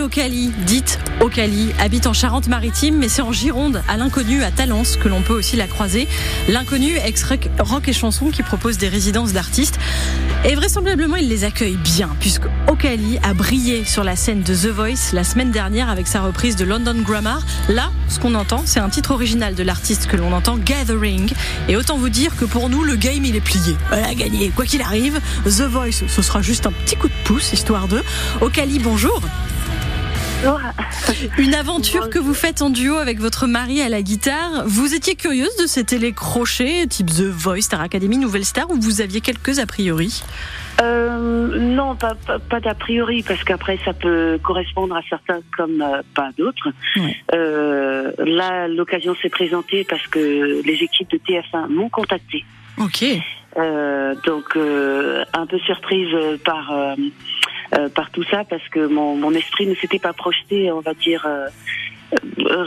Ocali, dite Ocali, habite en Charente-Maritime, mais c'est en Gironde, à l'inconnu, à Talence, que l'on peut aussi la croiser. L'inconnu, ex-rock et chanson, qui propose des résidences d'artistes. Et vraisemblablement, il les accueille bien, puisque Ocali a brillé sur la scène de The Voice la semaine dernière avec sa reprise de London Grammar. Là, ce qu'on entend, c'est un titre original de l'artiste que l'on entend, Gathering. Et autant vous dire que pour nous, le game, il est plié. Voilà, gagné. Quoi qu'il arrive, The Voice, ce sera juste un petit coup de pouce, histoire de. Ocali, bonjour. Une aventure que vous faites en duo avec votre mari à la guitare. Vous étiez curieuse de ces télécrochets type The Voice, Star Academy, Nouvelle Star, ou vous aviez quelques a priori euh, non, pas, pas, d'a priori, parce qu'après ça peut correspondre à certains comme euh, pas d'autres. Euh, là, l'occasion s'est présentée parce que les équipes de TF1 m'ont contacté. Ok. Euh, donc euh, un peu surprise par euh, par tout ça parce que mon, mon esprit ne s'était pas projeté, on va dire, euh,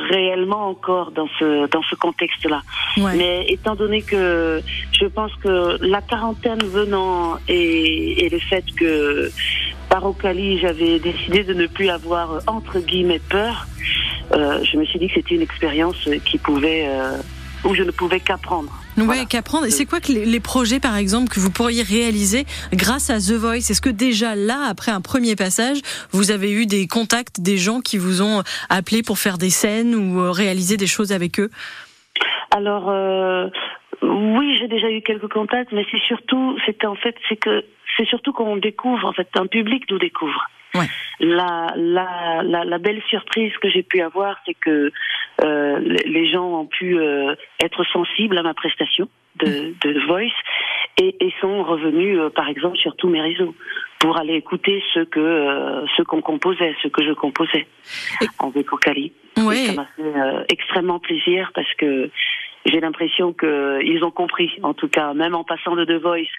réellement encore dans ce dans ce contexte-là. Mais étant donné que je pense que la quarantaine venant et, et le fait que par Ocali j'avais décidé de ne plus avoir entre guillemets peur, euh, je me suis dit que c'était une expérience qui pouvait euh, où je ne pouvais qu'apprendre. Ouais, qu'apprendre. Et c'est quoi que les, projets, par exemple, que vous pourriez réaliser grâce à The Voice? Est-ce que déjà là, après un premier passage, vous avez eu des contacts, des gens qui vous ont appelé pour faire des scènes ou euh, réaliser des choses avec eux? Alors, euh, oui, j'ai déjà eu quelques contacts, mais c'est surtout, c'est en fait, c'est que c'est surtout qu'on découvre, en fait, un public nous découvre. Ouais. La, la, la, la, belle surprise que j'ai pu avoir, c'est que euh, les gens ont pu euh, être sensibles à ma prestation de, de Voice et, et sont revenus, euh, par exemple, sur tous mes réseaux pour aller écouter ce que euh, ce qu'on composait, ce que je composais en vocali. Ouais. Ça m'a fait extrêmement plaisir parce que j'ai l'impression qu'ils ont compris, en tout cas, même en passant de The Voice,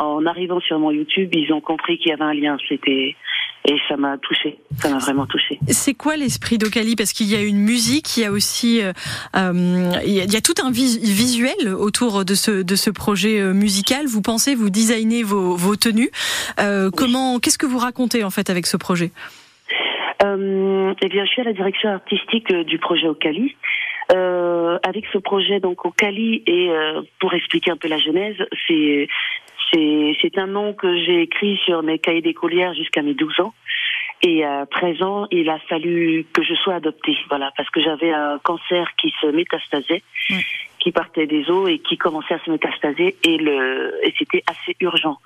en arrivant sur mon YouTube, ils ont compris qu'il y avait un lien. C'était et ça m'a touché, ça m'a vraiment touché. C'est quoi l'esprit d'Ocali? Parce qu'il y a une musique, il y a aussi, euh, euh il, y a, tout un visuel autour de ce de ce projet euh, musical. Vous pensez, vous designez vos, vos tenues. Euh, comment, qu'est-ce que vous racontez en fait avec ce projet? Euh, Eh bien, je suis à la direction artistique du projet Ocali. Euh, avec ce projet donc au Cali et euh, pour expliquer un peu la genèse, c'est c'est un nom que j'ai écrit sur mes cahiers d'écolière jusqu'à mes 12 ans. Et à 13 ans, il a fallu que je sois adoptée, voilà, parce que j'avais un cancer qui se métastasait, qui partait des os et qui commençait à se métastaser, et le, et c'était assez urgent.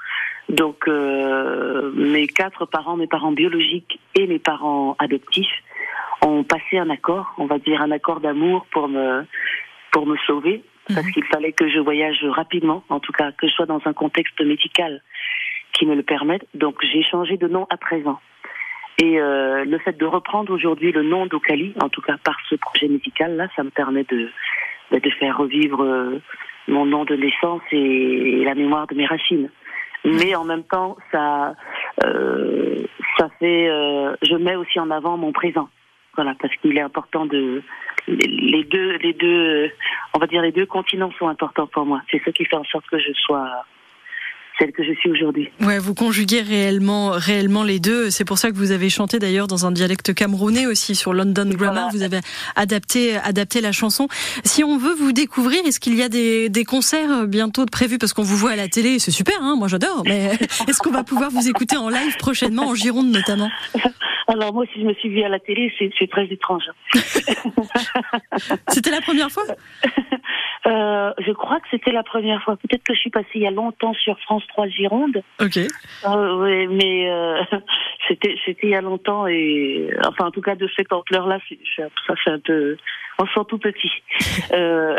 Donc, euh, mes quatre parents, mes parents biologiques et mes parents adoptifs, ont passé un accord, on va dire un accord d'amour pour me pour me sauver, parce mhm. qu'il fallait que je voyage rapidement, en tout cas que je sois dans un contexte médical qui me le permette. Donc j'ai changé de nom à présent. Et euh, le fait de reprendre aujourd'hui le nom d'Ocali, en tout cas par ce projet médical là, ça me permet de de faire revivre euh, mon nom de naissance et, la mémoire de mes racines. Mhm. Mais en même temps, ça euh, ça fait, euh, je mets aussi en avant mon présent. Voilà, parce qu'il est important de les deux, les deux, on va dire les deux continents sont importants pour moi. C'est ce qui fait en sorte que je sois celle que je suis aujourd'hui. Ouais, vous conjuguez réellement, réellement les deux. C'est pour ça que vous avez chanté d'ailleurs dans un dialecte camerounais aussi sur London Grammar. Vous avez adapté, adapté la chanson. Si on veut vous découvrir, est-ce qu'il y a des, des concerts bientôt prévus? Parce qu'on vous voit à la télé, c'est super, hein moi j'adore. Mais est-ce qu'on va pouvoir vous écouter en live prochainement en Gironde notamment? Alors moi, si je me suis vue à la télé, c'est très étrange. c'était la première fois? Euh, Je crois que c'était la première fois. Peut-être que je suis passée il y a longtemps sur France 3 Gironde. Ok. Euh, oui, mais euh, c'était c'était il y a longtemps et enfin en tout cas de cette ampleur-là, ça fait un peu on sent tout petit. euh,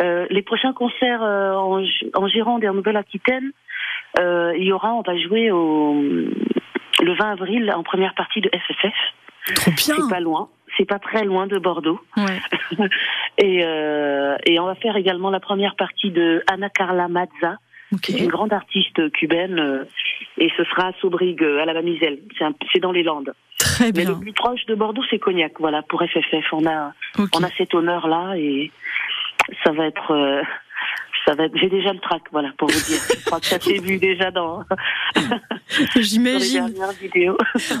euh, les prochains concerts euh, en, en Gironde et en Nouvelle-Aquitaine, il y aura, on va jouer au le 20 avril en première partie de FFF. Trop bien. C'est pas loin. C'est pas très loin de Bordeaux. Ouais. et, euh, et on va faire également la première partie de Ana Carla Mazza, qui est une grande artiste cubaine. Euh, et ce sera à Saubrigue, euh, à la Mamiselle. C'est dans les Landes. Très bien. Mais le plus proche de Bordeaux, c'est Cognac. Voilà, pour FFF, on a, on a cet honneur-là et ça va être, euh, ça va. J'ai déjà le trac, voilà, pour vous dire. Je crois que ça s'est vu déjà dans. J'imagine.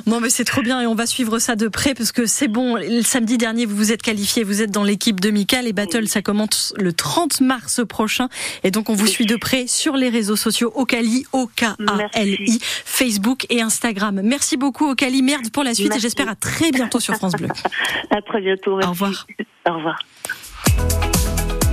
Non, mais c'est trop bien et on va suivre ça de près parce que c'est bon. Le samedi dernier, vous vous êtes qualifié, vous êtes dans l'équipe de Michael et Battle, ça commence le 30 mars prochain et donc on vous suit de près sur les réseaux sociaux Ocali, O-K-A-L-I, Facebook et Instagram. Merci beaucoup Ocali, merde pour la suite et j'espère à très bientôt sur France Bleu. à très bientôt. Au revoir. Au revoir.